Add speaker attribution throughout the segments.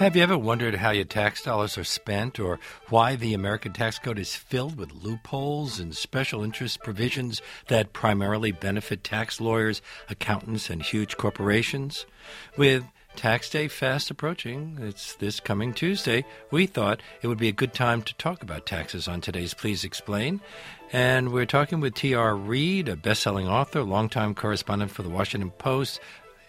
Speaker 1: Have you ever wondered how your tax dollars are spent or why the American tax code is filled with loopholes and special interest provisions that primarily benefit tax lawyers, accountants, and huge corporations? With Tax day fast approaching. It's this coming Tuesday. We thought it would be a good time to talk about taxes on today's Please Explain. And we're talking with T.R. Reid, a best selling author, longtime correspondent for the Washington Post,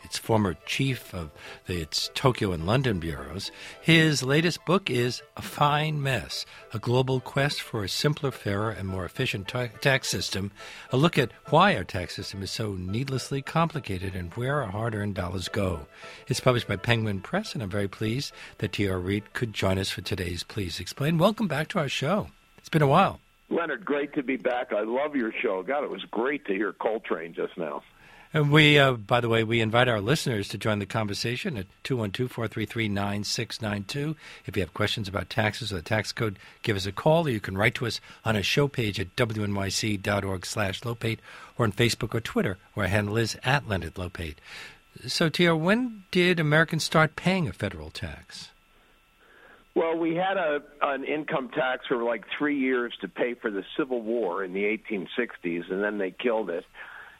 Speaker 1: its former chief of the, its Tokyo and London bureaus. His latest book is A Fine Mess A Global Quest for a Simpler, Fairer, and More Efficient ta- Tax System. A look at why our tax system is so needlessly complicated and where our hard earned dollars go. It's published by Penguin Press, and I'm very pleased that T.R. Reid could join us for today's Please Explain. Welcome back to our show. It's been a while.
Speaker 2: Leonard, great to be back. I love your show. God, it was great to hear Coltrane just now.
Speaker 1: And we, uh, by the way, we invite our listeners to join the conversation at 212-433-9692. If you have questions about taxes or the tax code, give us a call, or you can write to us on a show page at wnyc.org slash Lopate or on Facebook or Twitter, where our handle is at Leonard Lopate. So, T.R., when did Americans start paying a federal tax?
Speaker 2: Well, we had a an income tax for like three years to pay for the Civil War in the 1860s, and then they killed it.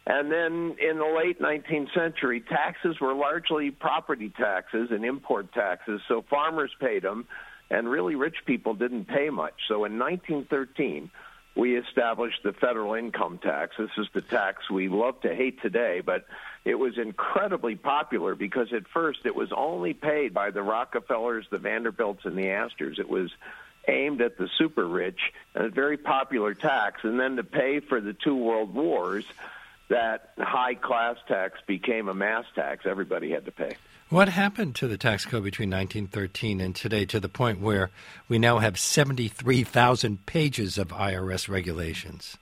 Speaker 2: And then in the late 19th century, taxes were largely property taxes and import taxes, so farmers paid them, and really rich people didn't pay much. So in 1913, we established the federal income tax. This is the tax we love to hate today, but it was incredibly popular because at first it was only paid by the Rockefellers, the Vanderbilts, and the Astors. It was aimed at the super rich and a very popular tax. And then to pay for the two world wars, that high class tax became a mass tax. Everybody had to pay.
Speaker 1: What happened to the tax code between 1913 and today to the point where we now have 73,000 pages of IRS regulations?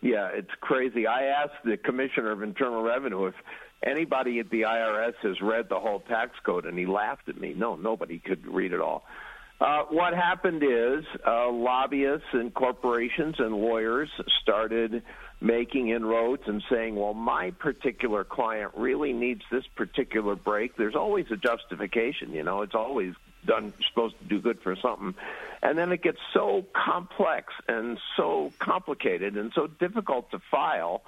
Speaker 2: Yeah, it's crazy. I asked the Commissioner of Internal Revenue if anybody at the IRS has read the whole tax code, and he laughed at me. No, nobody could read it all. Uh, what happened is uh, lobbyists and corporations and lawyers started making inroads and saying, well, my particular client really needs this particular break. There's always a justification, you know, it's always done supposed to do good for something. And then it gets so complex and so complicated and so difficult to file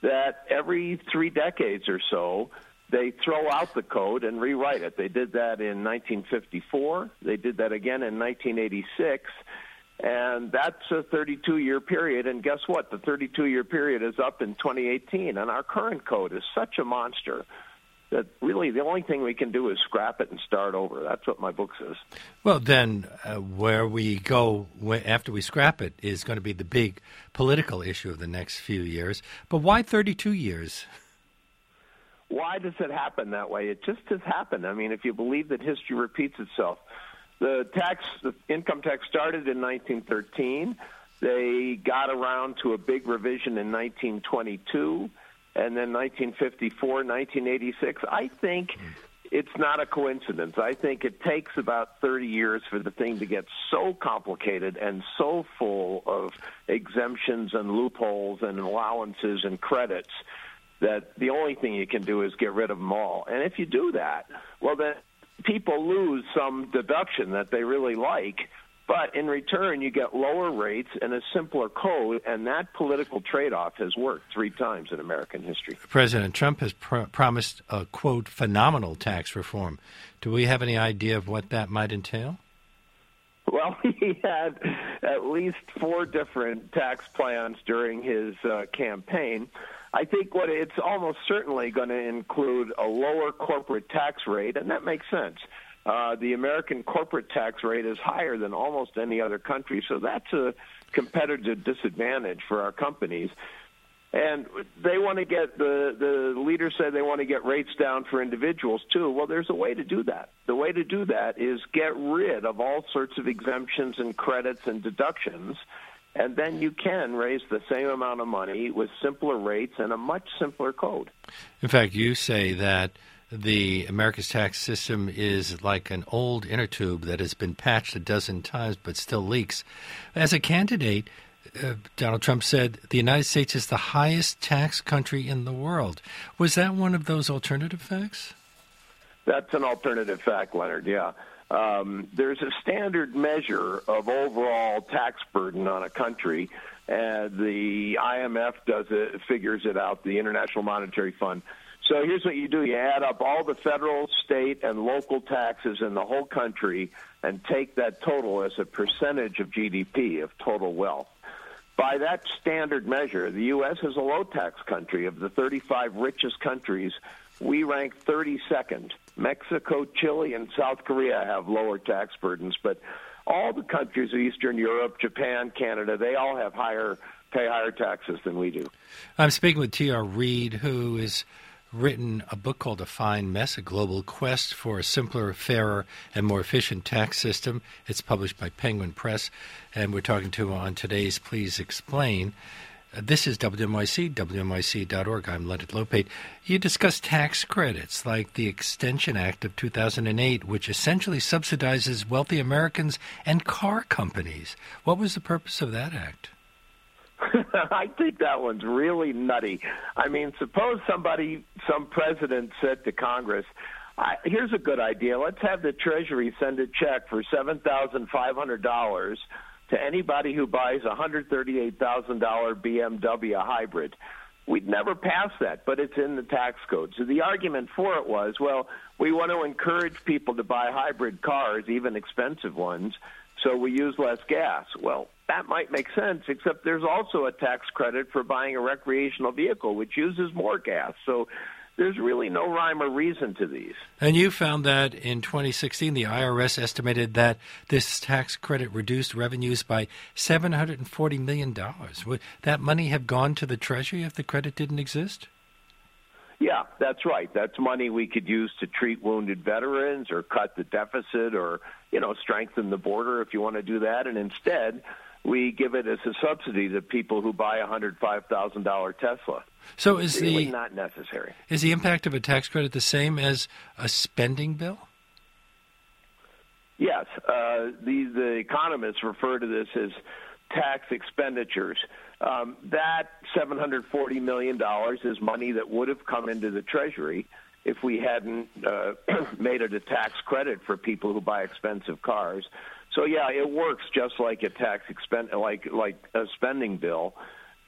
Speaker 2: that every three decades or so, they throw out the code and rewrite it. They did that in 1954. They did that again in 1986 and that's a 32 year period. And guess what? The 32 year period is up in 2018. And our current code is such a monster that really the only thing we can do is scrap it and start over. That's what my book says.
Speaker 1: Well, then uh, where we go after we scrap it is going to be the big political issue of the next few years. But why 32 years?
Speaker 2: Why does it happen that way? It just has happened. I mean, if you believe that history repeats itself, the tax, the income tax started in 1913. They got around to a big revision in 1922, and then 1954, 1986. I think it's not a coincidence. I think it takes about 30 years for the thing to get so complicated and so full of exemptions and loopholes and allowances and credits that the only thing you can do is get rid of them all. And if you do that, well, then people lose some deduction that they really like, but in return, you get lower rates and a simpler code, and that political trade off has worked three times in American history.
Speaker 1: President Trump has pr- promised a quote phenomenal tax reform. Do we have any idea of what that might entail?
Speaker 2: Well, he had at least four different tax plans during his uh, campaign. I think what it's almost certainly going to include a lower corporate tax rate, and that makes sense. Uh, the American corporate tax rate is higher than almost any other country, so that's a competitive disadvantage for our companies. And they want to get the the leaders say they want to get rates down for individuals too. Well, there's a way to do that. The way to do that is get rid of all sorts of exemptions and credits and deductions and then you can raise the same amount of money with simpler rates and a much simpler code.
Speaker 1: In fact, you say that the America's tax system is like an old inner tube that has been patched a dozen times but still leaks. As a candidate, uh, Donald Trump said the United States is the highest tax country in the world. Was that one of those alternative facts?
Speaker 2: That's an alternative fact, Leonard. Yeah. Um, there's a standard measure of overall tax burden on a country, and the IMF does it, figures it out, the International Monetary Fund. So here's what you do you add up all the federal, state, and local taxes in the whole country and take that total as a percentage of GDP, of total wealth. By that standard measure, the U.S. is a low tax country. Of the 35 richest countries, we rank 32nd. Mexico, Chile, and South Korea have lower tax burdens, but all the countries of Eastern Europe, Japan, Canada, they all have higher pay higher taxes than we do.
Speaker 1: I'm speaking with T.R. Reid, who is written a book called A Fine Mess, A Global Quest for a Simpler, Fairer, and More Efficient Tax System. It's published by Penguin Press, and we're talking to him on today's Please Explain. This is WNYC, WNYC.org. I'm Leonard Lopate. You discuss tax credits like the Extension Act of 2008, which essentially subsidizes wealthy Americans and car companies. What was the purpose of that act?
Speaker 2: I think that one's really nutty. I mean, suppose somebody, some president said to Congress, I, here's a good idea. Let's have the Treasury send a check for $7,500 to anybody who buys a $138,000 BMW hybrid. We'd never pass that, but it's in the tax code. So the argument for it was, well, we want to encourage people to buy hybrid cars, even expensive ones, so we use less gas. Well, that might make sense, except there's also a tax credit for buying a recreational vehicle, which uses more gas. So there's really no rhyme or reason to these.
Speaker 1: And you found that in 2016, the IRS estimated that this tax credit reduced revenues by $740 million. Would that money have gone to the Treasury if the credit didn't exist?
Speaker 2: Yeah, that's right. That's money we could use to treat wounded veterans or cut the deficit or, you know, strengthen the border if you want to do that. And instead, we give it as a subsidy to people who buy a hundred five thousand dollar Tesla.
Speaker 1: So is the
Speaker 2: not necessary?
Speaker 1: Is the impact of a tax credit the same as a spending bill?
Speaker 2: Yes, uh, the the economists refer to this as tax expenditures. Um, that seven hundred forty million dollars is money that would have come into the Treasury if we hadn't uh, made it a tax credit for people who buy expensive cars. So yeah, it works just like a tax expense, like like a spending bill,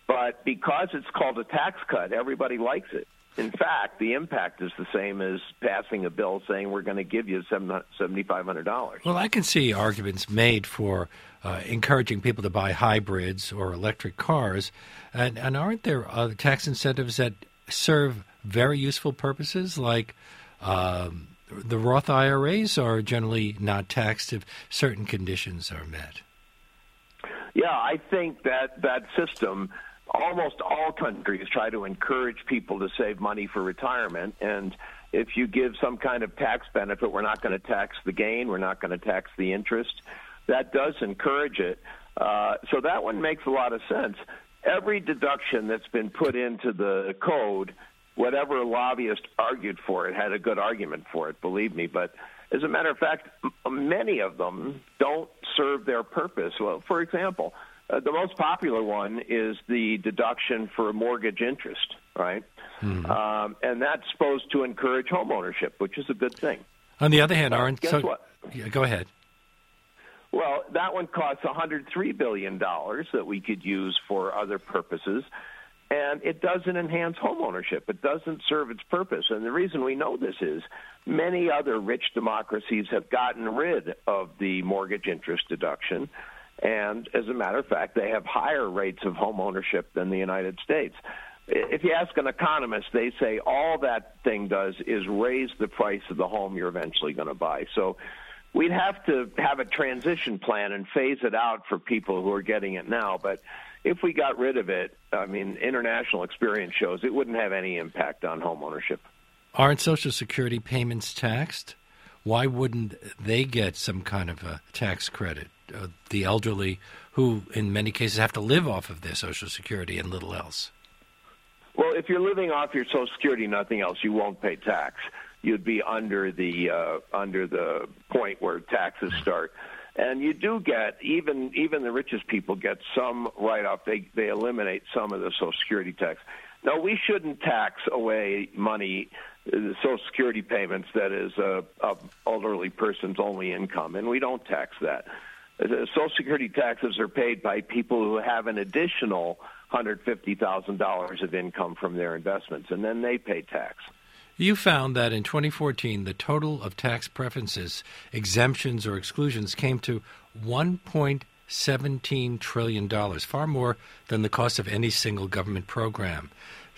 Speaker 2: but because it's called a tax cut, everybody likes it. In fact, the impact is the same as passing a bill saying we're going to give you seventy five hundred dollars.
Speaker 1: Well, I can see arguments made for uh, encouraging people to buy hybrids or electric cars, and, and aren't there other tax incentives that serve very useful purposes like um, the Roth IRAs are generally not taxed if certain conditions are met.
Speaker 2: Yeah, I think that that system, almost all countries try to encourage people to save money for retirement. And if you give some kind of tax benefit, we're not going to tax the gain, we're not going to tax the interest. That does encourage it. Uh, so that one makes a lot of sense. Every deduction that's been put into the code whatever lobbyist argued for it had a good argument for it, believe me. But as a matter of fact, many of them don't serve their purpose. Well, for example, uh, the most popular one is the deduction for mortgage interest, right? Mm-hmm. Um, and that's supposed to encourage homeownership, which is a good thing.
Speaker 1: On the other hand, Aaron,
Speaker 2: guess
Speaker 1: so,
Speaker 2: what?
Speaker 1: Yeah, go ahead.
Speaker 2: Well, that one costs $103 billion that we could use for other purposes and it doesn't enhance homeownership. It doesn't serve its purpose. And the reason we know this is many other rich democracies have gotten rid of the mortgage interest deduction. And as a matter of fact, they have higher rates of homeownership than the United States. If you ask an economist, they say all that thing does is raise the price of the home you're eventually going to buy. So we'd have to have a transition plan and phase it out for people who are getting it now. But if we got rid of it, I mean, international experience shows it wouldn't have any impact on home ownership.
Speaker 1: Aren't Social Security payments taxed? Why wouldn't they get some kind of a tax credit? Uh, the elderly, who in many cases have to live off of their Social Security and little else.
Speaker 2: Well, if you're living off your Social Security, nothing else, you won't pay tax. You'd be under the uh, under the point where taxes start and you do get even even the richest people get some write off. They they eliminate some of the Social Security tax. No, we shouldn't tax away money the Social Security payments that is a, a elderly person's only income, and we don't tax that. Social Security taxes are paid by people who have an additional $150,000 of income from their investments, and then they pay tax.
Speaker 1: You found that in 2014, the total of tax preferences, exemptions, or exclusions came to $1.17 trillion, far more than the cost of any single government program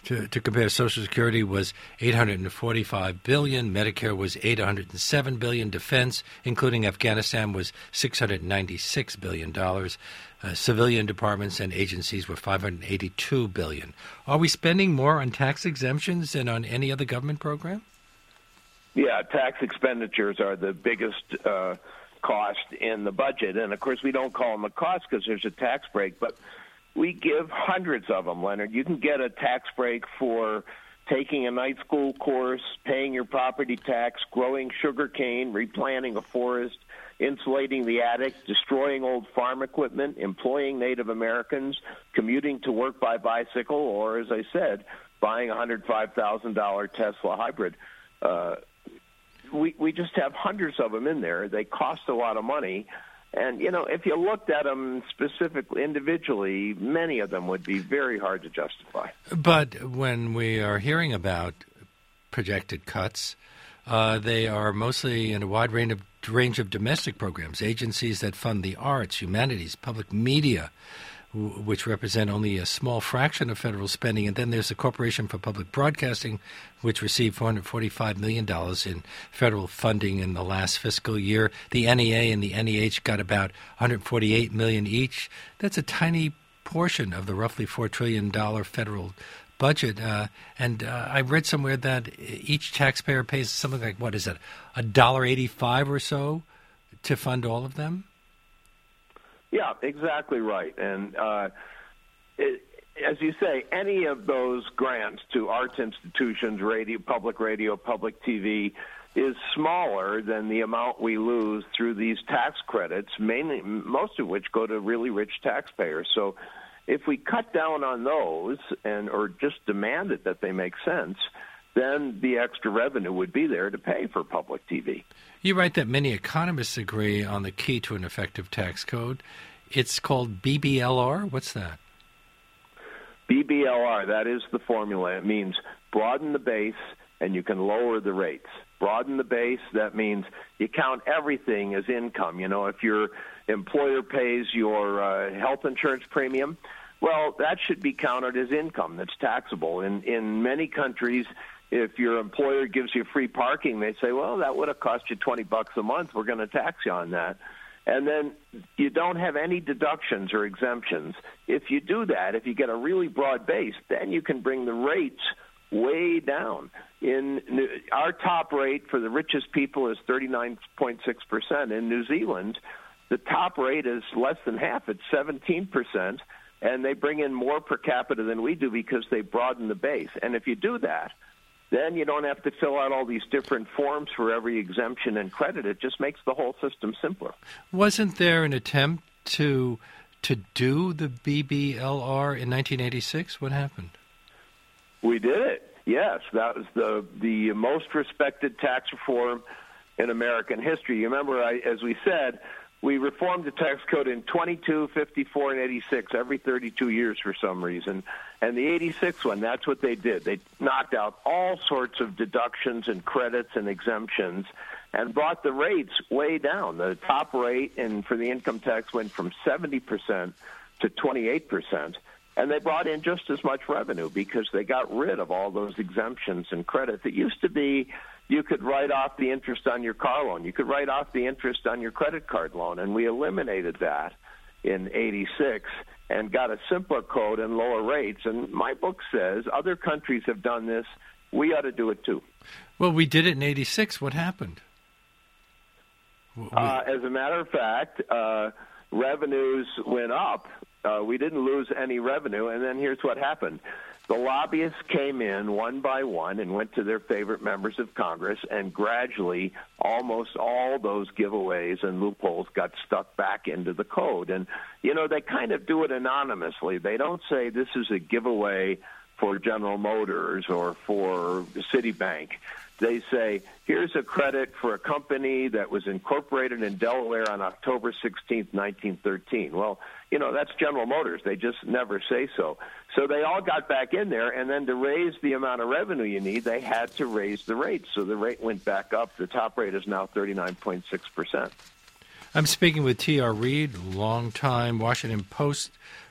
Speaker 1: to, to compare, Social Security was 845 billion, Medicare was 807 billion, defense, including Afghanistan, was 696 billion dollars. Uh, civilian departments and agencies were 582 billion. Are we spending more on tax exemptions than on any other government program?
Speaker 2: Yeah, tax expenditures are the biggest uh, cost in the budget, and of course we don't call them a cost because there's a tax break, but we give hundreds of them, Leonard. You can get a tax break for taking a night school course, paying your property tax, growing sugar cane, replanting a forest, insulating the attic, destroying old farm equipment, employing Native Americans, commuting to work by bicycle, or, as I said, buying a $105,000 Tesla hybrid. Uh, we, we just have hundreds of them in there. They cost a lot of money and, you know, if you looked at them specifically, individually, many of them would be very hard to justify.
Speaker 1: But when we are hearing about projected cuts, uh, they are mostly in a wide range of, range of domestic programs, agencies that fund the arts, humanities, public media, which represent only a small fraction of federal spending. And then there's the Corporation for Public Broadcasting, which received $445 million in federal funding in the last fiscal year. The NEA and the NEH got about $148 million each. That's a tiny portion of the roughly $4 trillion federal budget. Uh, and uh, I read somewhere that each taxpayer pays something like, what is it, a dollar eighty-five or so to fund all of them?
Speaker 2: Yeah, exactly right. And uh, it, as you say, any of those grants to arts institutions, radio, public radio, public TV, is smaller than the amount we lose through these tax credits, mainly most of which go to really rich taxpayers. So if we cut down on those and or just demanded that they make sense, then the extra revenue would be there to pay for public TV.
Speaker 1: You write that many economists agree on the key to an effective tax code. It's called BBLR. What's that?
Speaker 2: BBLR, that is the formula. It means broaden the base and you can lower the rates. Broaden the base, that means you count everything as income. You know, if your employer pays your uh, health insurance premium, well, that should be counted as income that's taxable. In in many countries, if your employer gives you free parking, they say, well, that would have cost you 20 bucks a month. We're going to tax you on that. And then you don't have any deductions or exemptions. If you do that, if you get a really broad base, then you can bring the rates way down. In our top rate for the richest people is 39.6%. In New Zealand, the top rate is less than half. It's 17%, and they bring in more per capita than we do because they broaden the base. And if you do that, then you don't have to fill out all these different forms for every exemption and credit. It just makes the whole system simpler.
Speaker 1: Wasn't there an attempt to to do the BBLR in 1986? What happened?
Speaker 2: We did it. Yes, that was the the most respected tax reform in American history. You remember, I, as we said, we reformed the tax code in 22, 54, and 86 every 32 years for some reason. And the 86 one, that's what they did. They knocked out all sorts of deductions and credits and exemptions and brought the rates way down. The top rate and for the income tax went from 70% to 28%. And they brought in just as much revenue because they got rid of all those exemptions and credits. It used to be you could write off the interest on your car loan. You could write off the interest on your credit card loan. And we eliminated that in 86 and got a simpler code and lower rates. And my book says other countries have done this. We ought to do it too.
Speaker 1: Well, we did it in 86. What happened?
Speaker 2: Uh, as a matter of fact, uh, revenues went up. Uh, we didn't lose any revenue. And then here's what happened the lobbyists came in one by one and went to their favorite members of Congress, and gradually, almost all those giveaways and loopholes got stuck back into the code. And, you know, they kind of do it anonymously. They don't say this is a giveaway for General Motors or for Citibank. They say, here's a credit for a company that was incorporated in Delaware on October 16, 1913. Well, you know, that's General Motors. They just never say so. So they all got back in there, and then to raise the amount of revenue you need, they had to raise the rate. So the rate went back up. The top rate is now 39.6%.
Speaker 1: I'm speaking with T.R. Reid, longtime Washington Post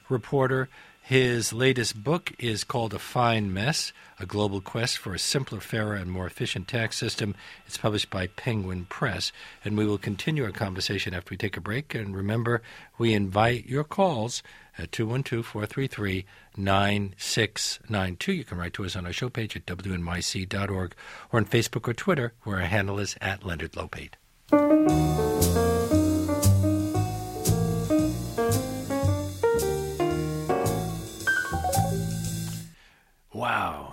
Speaker 1: reporter. His latest book is called A Fine Mess A Global Quest for a Simpler, Fairer, and More Efficient Tax System. It's published by Penguin Press. And we will continue our conversation after we take a break. And remember, we invite your calls at 212 433 9692. You can write to us on our show page at wnyc.org or on Facebook or Twitter, where our handle is at Leonard Lopate.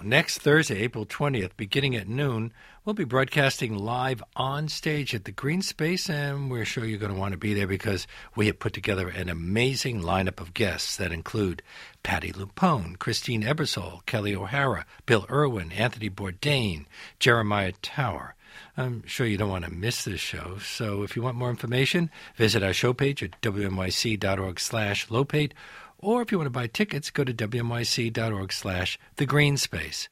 Speaker 1: Next Thursday, April 20th, beginning at noon, we'll be broadcasting live on stage at the Greene Space, and we're sure you're going to want to be there because we have put together an amazing lineup of guests that include Patti LuPone, Christine Ebersole, Kelli O'Hara, Bill Irwin, Anthony Bourdain, Jeremiah Tower. I'm sure you don't want to miss this show. So if you want more information, visit our show page at wnyc.org slash lopate or if you want to buy tickets, go to wnyc.org slash the green space.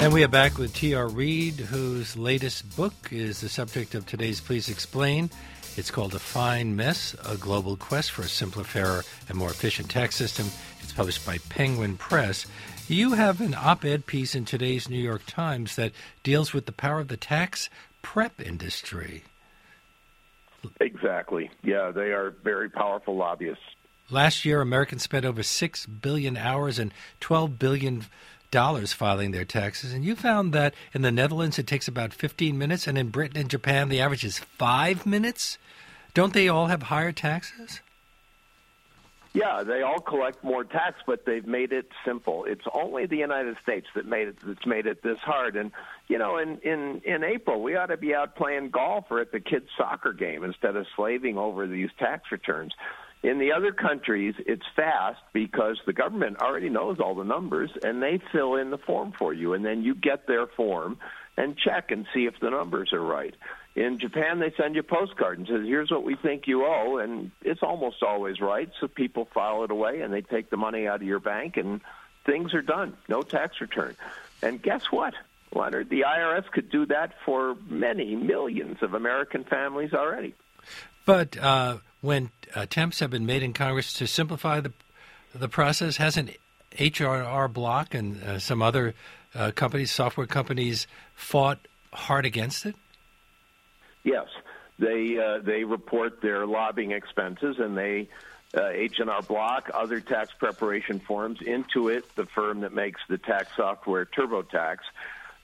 Speaker 1: And we are back with T.R. Reid, whose latest book is the subject of today's Please Explain. It's called A Fine Mess, A Global Quest for a Simpler, Fairer, and More Efficient Tax System. It's published by Penguin Press. You have an op ed piece in today's New York Times that deals with the power of the tax prep industry.
Speaker 2: Exactly. Yeah, they are very powerful lobbyists.
Speaker 1: Last year, Americans spent over 6 billion hours and 12 billion dollars filing their taxes, and you found that in the Netherlands it takes about 15 minutes, and in Britain and Japan the average is five minutes. Don't they all have higher taxes?
Speaker 2: Yeah, they all collect more tax, but they've made it simple. It's only the United States that made it that's made it this hard. And you know, in in in April, we ought to be out playing golf or at the kids' soccer game instead of slaving over these tax returns. In the other countries, it's fast because the government already knows all the numbers and they fill in the form for you, and then you get their form and check and see if the numbers are right. In Japan, they send you a postcard and says, "Here's what we think you owe," and it's almost always right. So people file it away and they take the money out of your bank, and things are done. No tax return. And guess what, Leonard? The IRS could do that for many millions of American families already.
Speaker 1: But uh, when attempts have been made in Congress to simplify the the process, hasn't H&R Block and uh, some other uh, companies, software companies, fought hard against it?
Speaker 2: Yes, they uh, they report their lobbying expenses and they uh, H&R Block, other tax preparation firms, Intuit, the firm that makes the tax software TurboTax,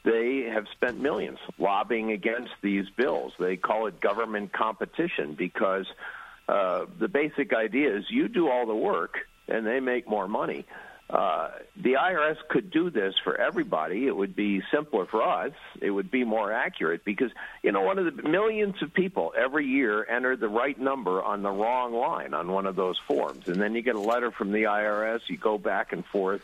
Speaker 2: they have spent millions lobbying against these bills. They call it government competition because uh, the basic idea is you do all the work and they make more money. Uh, the IRS could do this for everybody. It would be simpler for us. It would be more accurate because, you know, one of the millions of people every year enter the right number on the wrong line on one of those forms. And then you get a letter from the IRS, you go back and forth.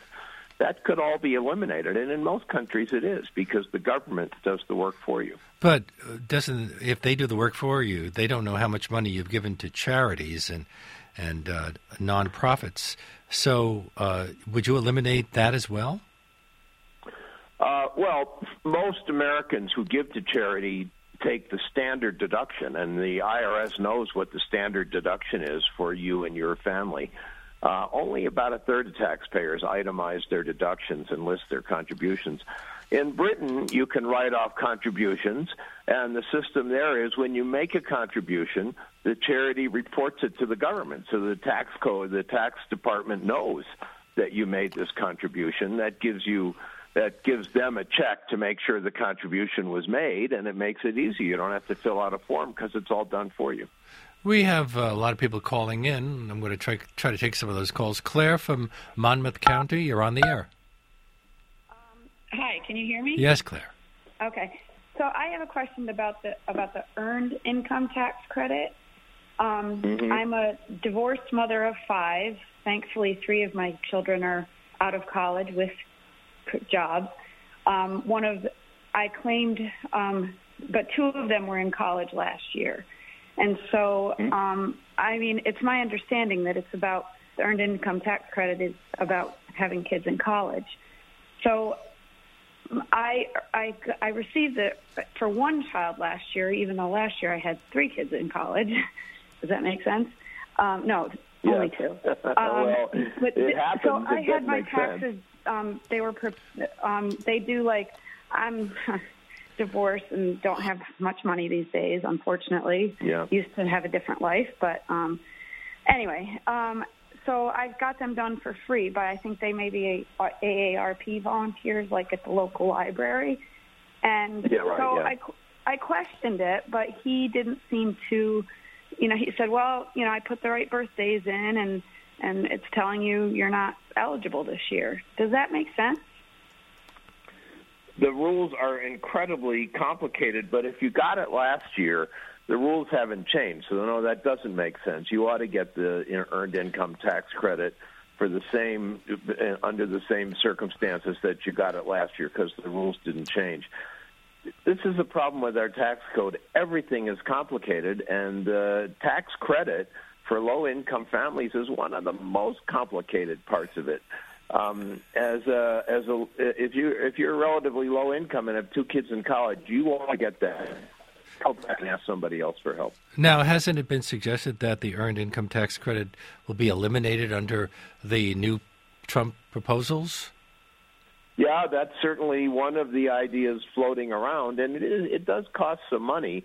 Speaker 2: That could all be eliminated. And in most countries it is because the government does the work for you.
Speaker 1: But uh, doesn't if they do the work for you, they don't know how much money you've given to charities and and uh, nonprofits. So, uh, would you eliminate that as well?
Speaker 2: Uh, well, most Americans who give to charity take the standard deduction, and the IRS knows what the standard deduction is for you and your family. Uh, only about a third of taxpayers itemize their deductions and list their contributions. In Britain, you can write off contributions, and the system there is when you make a contribution, the charity reports it to the government. So the tax code, the tax department knows that you made this contribution. That gives you that gives them a check to make sure the contribution was made, and it makes it easy. You don't have to fill out a form because it's all done for you.
Speaker 1: We have uh, a lot of people calling in. I'm going to try try to take some of those calls. Claire from Monmouth County, you're on the air.
Speaker 3: Hi, can you hear me?
Speaker 1: Yes, Claire.
Speaker 3: Okay. So I have a question about the about the earned income tax credit. Um, mm-hmm. I'm a divorced mother of five. Thankfully, three of my children are out of college with jobs. Um, one of I claimed, um, but two of them were in college last year, and so mm-hmm. um, I mean, it's my understanding that it's about the earned income tax credit is about having kids in college. So I I I received it for one child last year, even though last year I had three kids in college. Does that make sense? Um, no,
Speaker 2: yes.
Speaker 3: only two. Um,
Speaker 2: well, but it happens.
Speaker 3: So I had my
Speaker 2: taxes.
Speaker 3: Um, they were um, they do like I'm divorced and don't have much money these days. Unfortunately,
Speaker 2: yeah.
Speaker 3: Used to have a different life, but um, anyway. Um, so I've got them done for free, but I think they may be a, AARP volunteers, like at the local library. And
Speaker 2: yeah, right,
Speaker 3: so
Speaker 2: yeah.
Speaker 3: I, I questioned it, but he didn't seem to, you know, he said, well, you know, I put the right birthdays in, and and it's telling you you're not eligible this year. Does that make sense?
Speaker 2: The rules are incredibly complicated, but if you got it last year, the rules haven't changed. So no, that doesn't make sense. You ought to get the earned income tax credit for the same uh, under the same circumstances that you got it last year because the rules didn't change. This is a problem with our tax code. Everything is complicated, and uh, tax credit for low income families is one of the most complicated parts of it. Um, as a, as a, if you if you're relatively low income and have two kids in college, you want to get that help back and ask somebody else for help.
Speaker 1: Now, hasn't it been suggested that the earned income tax credit will be eliminated under the new Trump proposals?
Speaker 2: Yeah, that's certainly one of the ideas floating around, and it is, it does cost some money.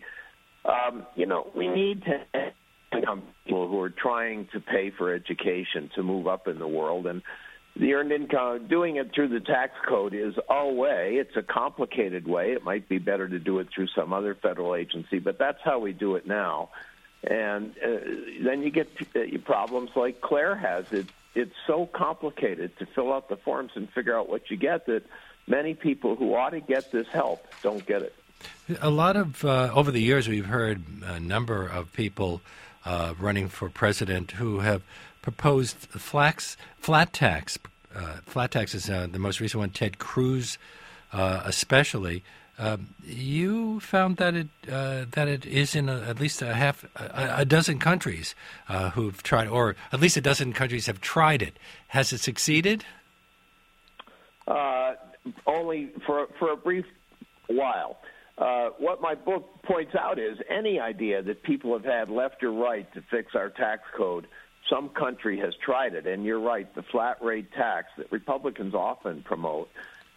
Speaker 2: Um, you know, we need to help people who are trying to pay for education to move up in the world, and the earned income, doing it through the tax code is a way. It's a complicated way. It might be better to do it through some other federal agency, but that's how we do it now. And uh, then you get uh, problems like Claire has. It, it's so complicated to fill out the forms and figure out what you get that many people who ought to get this help don't get it.
Speaker 1: A lot of, uh, over the years, we've heard a number of people uh, running for president who have proposed flax, flat tax. Uh, flat tax is uh, the most recent one. Ted Cruz, uh, especially. Um, you found that it uh, that it is in a, at least a half a, a dozen countries uh, who've tried, or at least a dozen countries have tried it. Has it succeeded?
Speaker 2: Uh, only for for a brief while. Uh, what my book points out is any idea that people have had left or right to fix our tax code some country has tried it. And you're right, the flat rate tax that Republicans often promote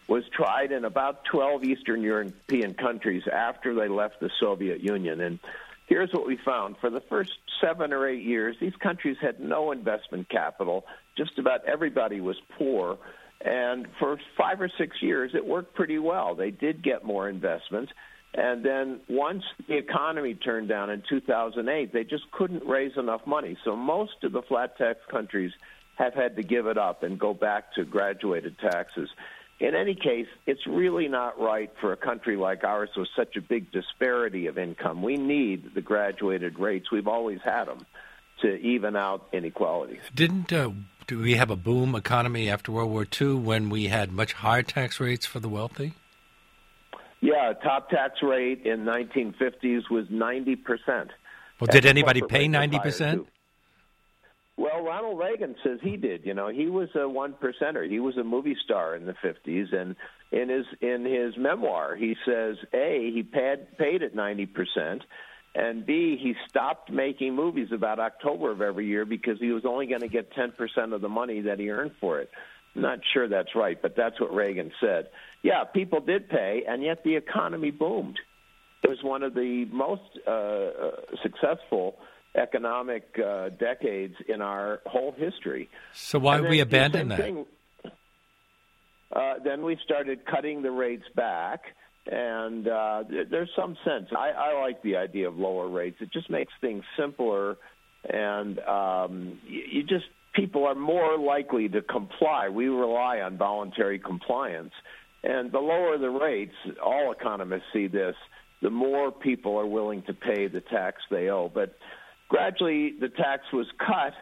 Speaker 2: was tried in about 12 Eastern European countries after they left the Soviet Union. And here's what we found for the first seven or eight years, these countries had no investment capital. Just about everybody was poor. And for five or six years, it worked pretty well. They did get more investments. And then once the economy turned down in 2008, they just couldn't raise enough money. So most of the flat tax countries have had to give it up and go back to graduated taxes. In any case, it's really not right for a country like ours with such a big disparity of income. We need the graduated rates. We've always had them to even out inequalities.
Speaker 1: Didn't uh, do we have a boom economy after World War II when we had much higher tax rates for the wealthy?
Speaker 2: Yeah, top tax rate in 1950s was 90 percent.
Speaker 1: Well, did anybody pay 90 percent?
Speaker 2: Well, Ronald Reagan says he did. You know, he was a one percenter. He was a movie star in the 50s, and in his in his memoir, he says a he paid paid at 90 percent, and b he stopped making movies about October of every year because he was only going to get 10 percent of the money that he earned for it. Not sure that's right, but that's what Reagan said. Yeah, people did pay, and yet the economy boomed. It was one of the most uh, uh, successful economic uh, decades in our whole history.
Speaker 1: So why did we abandon that? Thing,
Speaker 2: uh, then we started cutting the rates back, and uh, there's some sense. I, I like the idea of lower rates. It just makes things simpler, and um, you, you just people are more likely to comply. We rely on voluntary compliance. And the lower the rates, all economists see this, the more people are willing to pay the tax they owe. But gradually the tax was cut.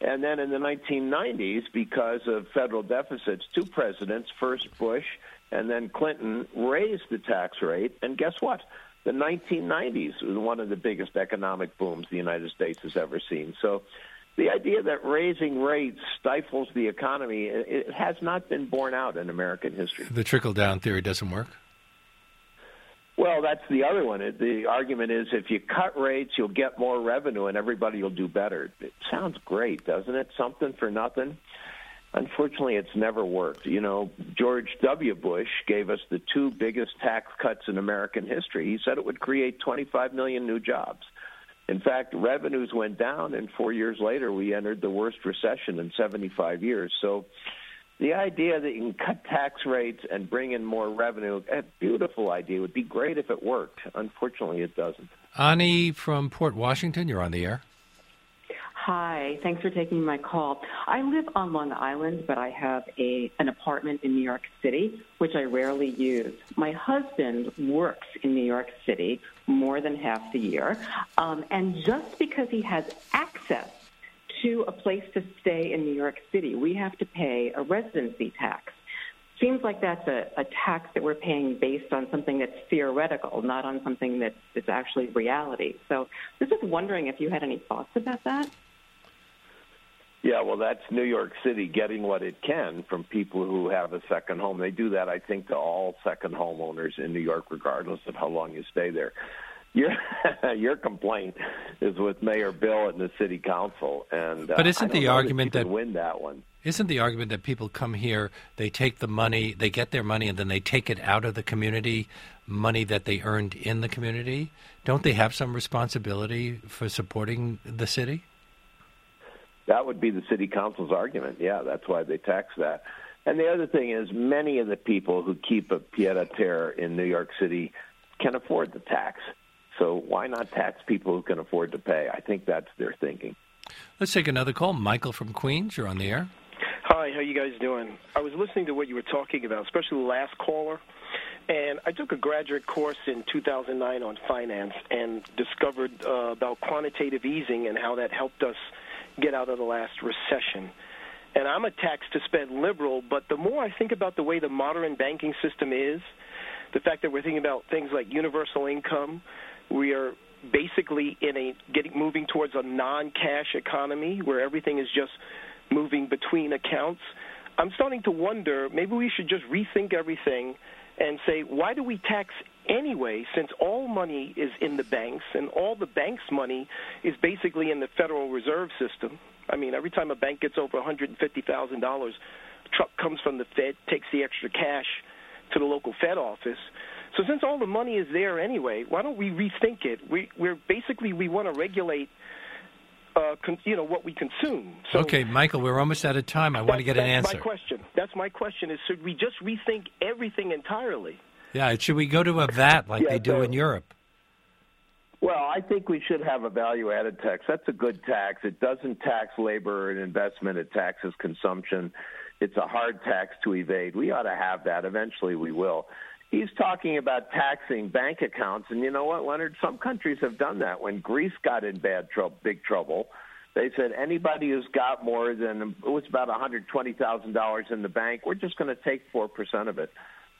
Speaker 2: And then in the 1990s, because of federal deficits, two presidents, first Bush and then Clinton, raised the tax rate. And guess what? The 1990s was one of the biggest economic booms the United States has ever seen. So the idea that raising rates stifles the economy it has not been borne out in American history.
Speaker 1: The trickle down theory doesn't work.
Speaker 2: Well, that's the other one. The argument is if you cut rates, you'll get more revenue and everybody will do better. It sounds great, doesn't it? Something for nothing. Unfortunately, it's never worked. You know, George W. Bush gave us the two biggest tax cuts in American history. He said it would create 25 million new jobs. In fact, revenues went down, and four years later, we entered the worst recession in 75 years. So, the idea that you can cut tax rates and bring in more revenue, a beautiful idea, would be great if it worked. Unfortunately, it doesn't.
Speaker 1: Ani from Port Washington, you're on the air.
Speaker 4: Hi, thanks for taking my call. I live on Long Island, but I have a an apartment in New York City, which I rarely use. My husband works in New York City more than half the year, um, and just because he has access to a place to stay in New York City, we have to pay a residency tax. Seems like that's a, a tax that we're paying based on something that's theoretical, not on something that's, actually reality. So I was just wondering if you had any thoughts about that.
Speaker 2: Yeah, well, that's New York City getting what it can from people who have a second home. They do that, I think, to all second homeowners in New York, regardless of how long you stay there. Your your complaint is with Mayor Bill and the City Council, and uh,
Speaker 1: but isn't the argument
Speaker 2: that,
Speaker 1: that
Speaker 2: win that one?
Speaker 1: Isn't the argument that people come here, they take the money, they get their money, and then they take it out of the community, money that they earned in the community? Don't they have some responsibility for supporting the city?
Speaker 2: That would be the city council's argument. Yeah, that's why they tax that. And the other thing is, many of the people who keep a pied a terre in New York City can afford the tax. So why not tax people who can afford to pay? I think that's their thinking.
Speaker 1: Let's take another call. Michael from Queens, you're on the air.
Speaker 5: Hi, how you guys doing? I was listening to what you were talking about, especially the last caller. And I took a graduate course in 2009 on finance and discovered uh, about quantitative easing and how that helped us get out of the last recession. And I'm a tax to spend liberal, but the more I think about the way the modern banking system is, the fact that we're thinking about things like universal income, we are basically in a getting moving towards a non-cash economy where everything is just moving between accounts. I'm starting to wonder maybe we should just rethink everything and say why do we tax anyway since all money is in the banks and all the banks money is basically in the Federal Reserve system. I mean every time a bank gets over $150,000 truck comes from the Fed takes the extra cash to the local Fed office. So since all the money is there anyway, why don't we rethink it? We, we're basically we want to regulate. Uh, con, you know what we consume. So
Speaker 1: okay, Michael, we're almost out of time. I want to get an answer.
Speaker 5: That's my question. That's my question: is should we just rethink everything entirely?
Speaker 1: Yeah, should we go to a VAT like
Speaker 2: yeah,
Speaker 1: they do in Europe?
Speaker 2: Well, I think we should have a value added tax. That's a good tax. It doesn't tax labor and investment, it taxes consumption. It's a hard tax to evade. We ought to have that. Eventually, we will. He's talking about taxing bank accounts, and you know what, Leonard? Some countries have done that. When Greece got in bad trouble, big trouble, they said anybody who's got more than it was about one hundred twenty thousand dollars in the bank, we're just going to take four percent of it.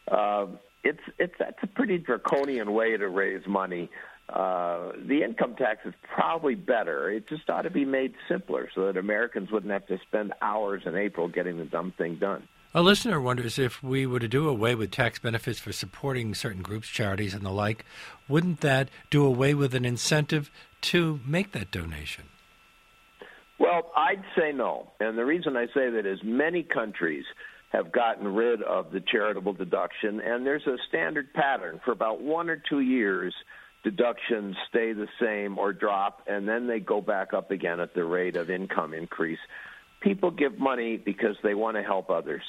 Speaker 2: Uh, it's it's that's a pretty draconian way to raise money. Uh, the income tax is probably better. It just ought to be made simpler so that Americans wouldn't have to spend hours in April getting the dumb thing done.
Speaker 1: A listener wonders if we were to do away with tax benefits for supporting certain groups, charities, and the like, wouldn't that do away with an incentive to make that donation?
Speaker 2: Well, I'd say no. And the reason I say that is many countries have gotten rid of the charitable deduction, and there's a standard pattern for about one or two years. Deductions stay the same or drop, and then they go back up again at the rate of income increase. People give money because they want to help others.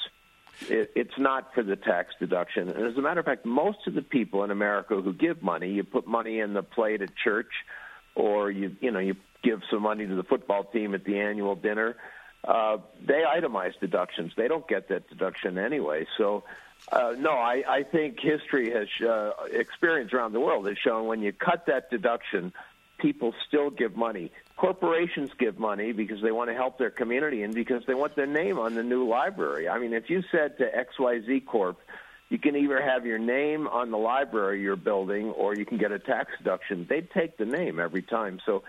Speaker 2: It, it's not for the tax deduction. And as a matter of fact, most of the people in America who give money, you put money in the plate at church, or you you know you give some money to the football team at the annual dinner. Uh, they itemize deductions. They don't get that deduction anyway. So, uh, no, I, I think history has uh, experience around the world has shown when you cut that deduction, people still give money. Corporations give money because they want to help their community and because they want their name on the new library. I mean, if you said to XYZ Corp, you can either have your name on the library you're building or you can get a tax deduction, they'd take the name every time. So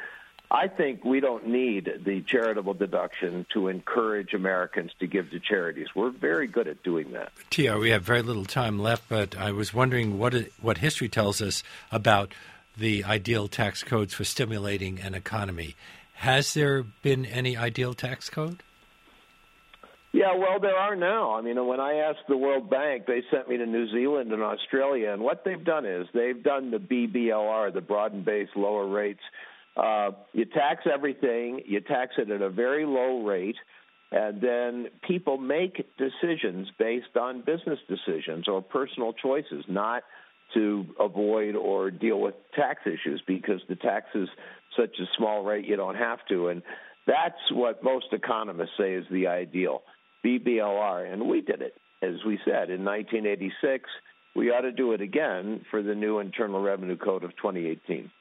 Speaker 2: I think we don't need the charitable deduction to encourage Americans to give to charities. We're very good at doing that.
Speaker 1: TR, we have very little time left, but I was wondering what what history tells us about the ideal tax codes for stimulating an economy. Has there been any ideal tax code?
Speaker 2: Yeah, well, there are now. I mean, when I asked the World Bank, they sent me to New Zealand and Australia, and what they've done is they've done the BBLR, the broad and base lower rates uh, you tax everything, you tax it at a very low rate, and then people make decisions based on business decisions or personal choices, not to avoid or deal with tax issues because the tax is such a small rate you don't have to. And that's what most economists say is the ideal BBLR. And we did it, as we said, in 1986. We ought to do it again for the new Internal Revenue Code of 2018.